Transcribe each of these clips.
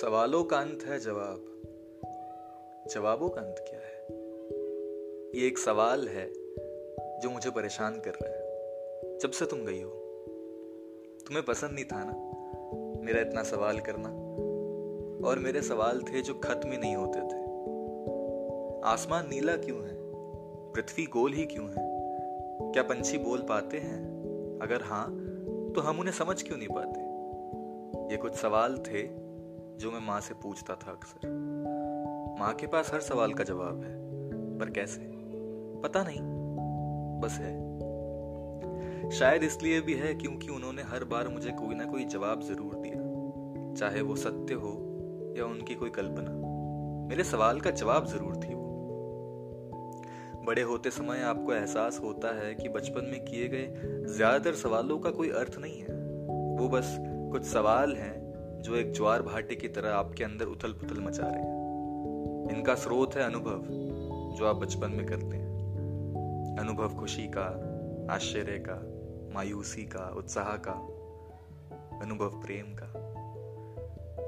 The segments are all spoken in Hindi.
सवालों का अंत है जवाब। जवाबों का अंत क्या है? ये एक सवाल है जो मुझे परेशान कर रहा है। जब से तुम गई हो। तुम्हें पसंद नहीं था ना? मेरा इतना सवाल करना। और मेरे सवाल थे जो खत्म ही नहीं होते थे। आसमान नीला क्यों है? पृथ्वी गोल ही क्यों है? क्या पंछी बोल पाते हैं? अगर हाँ तो हम उन्हें समझ क्यों नहीं पाते? ये कुछ सवाल थे जो मैं माँ से पूछता था अक्सर। माँ के पास हर सवाल का जवाब है, पर कैसे? पता नहीं, बस है। शायद इसलिए भी है क्योंकि उन्होंने हर बार मुझे कोई ना कोई जवाब ज़रूर दिया, चाहे वो सत्य हो या उनकी कोई कल्पना। मेरे सवाल का जवाब ज़रूर थी वो। बड़े होते समय आपको एहसास होता है कि बचपन में किए गए ज़्यादातर सवालों का कोई अर्थ नहीं है। वो बस कुछ सवाल हैं जो एक ज्वार भाटे की तरह आपके अंदर उथल पुथल मचा रहे हैं। इनका स्रोत है अनुभव, जो आप बचपन में करते हैं। अनुभव खुशी का, आश्चर्य का, मायूसी का, उत्साह का, अनुभव प्रेम का।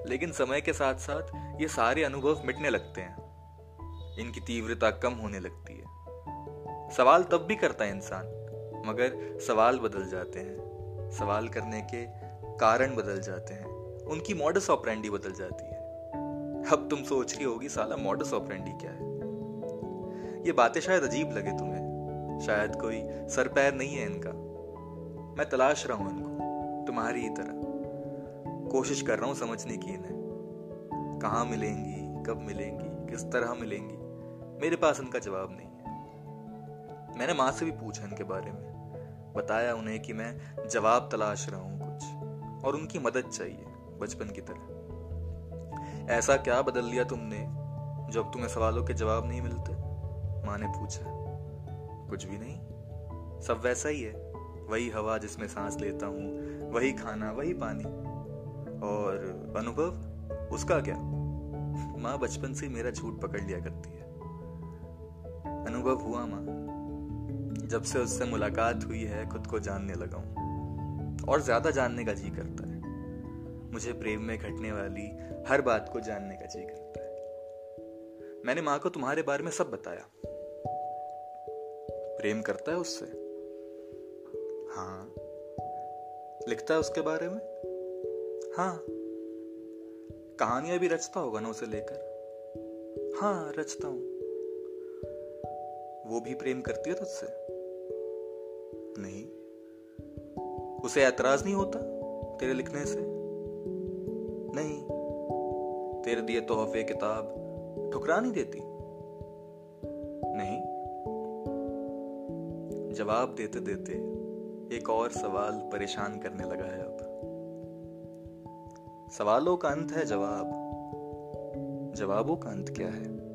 लेकिन समय के साथ साथ ये सारे अनुभव मिटने लगते हैं। इनकी तीव्रता कम होने लगती है। सवाल तब भी करता है इंसान, मगर सवाल बदल जाते हैं। सवाल करने के कारण बदल जाते हैं। उनकी मॉडस ऑपरेंडी बदल जाती है। अब तुम सोच रही होगी, साला मॉडस ऑपरेंडी क्या है? ये बातें शायद अजीब लगे तुम्हें। शायद कोई सर पैर नहीं है इनका। मैं तलाश रहा हूँ इनको, तुम्हारी ही तरह। कोशिश कर रहा हूँ समझने की इन्हें। कहा मिलेंगी, कब मिलेंगी, किस तरह मिलेंगी, मेरे पास इनका जवाब नहीं है। मैंने माँ से भी पूछा इनके बारे में। बताया उन्हें कि मैं जवाब तलाश रहा हूँ कुछ, और उनकी मदद चाहिए। बचपन की तरह। ऐसा क्या बदल लिया तुमने जो अब तुम्हें सवालों के जवाब नहीं मिलते? माँ ने पूछा। कुछ भी नहीं। सब वैसा ही है। वही हवा जिसमें सांस लेता हूँ, वही खाना, वही पानी। और अनुभव? उसका क्या? माँ बचपन से मेरा झूठ पकड़ लिया करती है। अनुभव हुआ माँ। जब से उससे मुलाकात हुई है, खुद को जानने लगा हूँ। और ज़्यादा जानने का जी करता है। मुझे प्रेम में घटने वाली हर बात को जानने का जी करता है। मैंने माँ को तुम्हारे बारे में सब बताया। प्रेम करता है उससे? हाँ। लिखता है उसके बारे में? हाँ। कहानियाँ भी रचता होगा ना उसे लेकर? हाँ रचता हूँ। वो भी प्रेम करती है तुझसे? नहीं। उसे ऐतराज नहीं होता तेरे लिखने से? तेरे दिए तोहफे किताब ठुकरा नहीं देती? नहीं। जवाब देते देते एक और सवाल परेशान करने लगा है अब। सवालों का अंत है जवाब। जवाबों का अंत क्या है?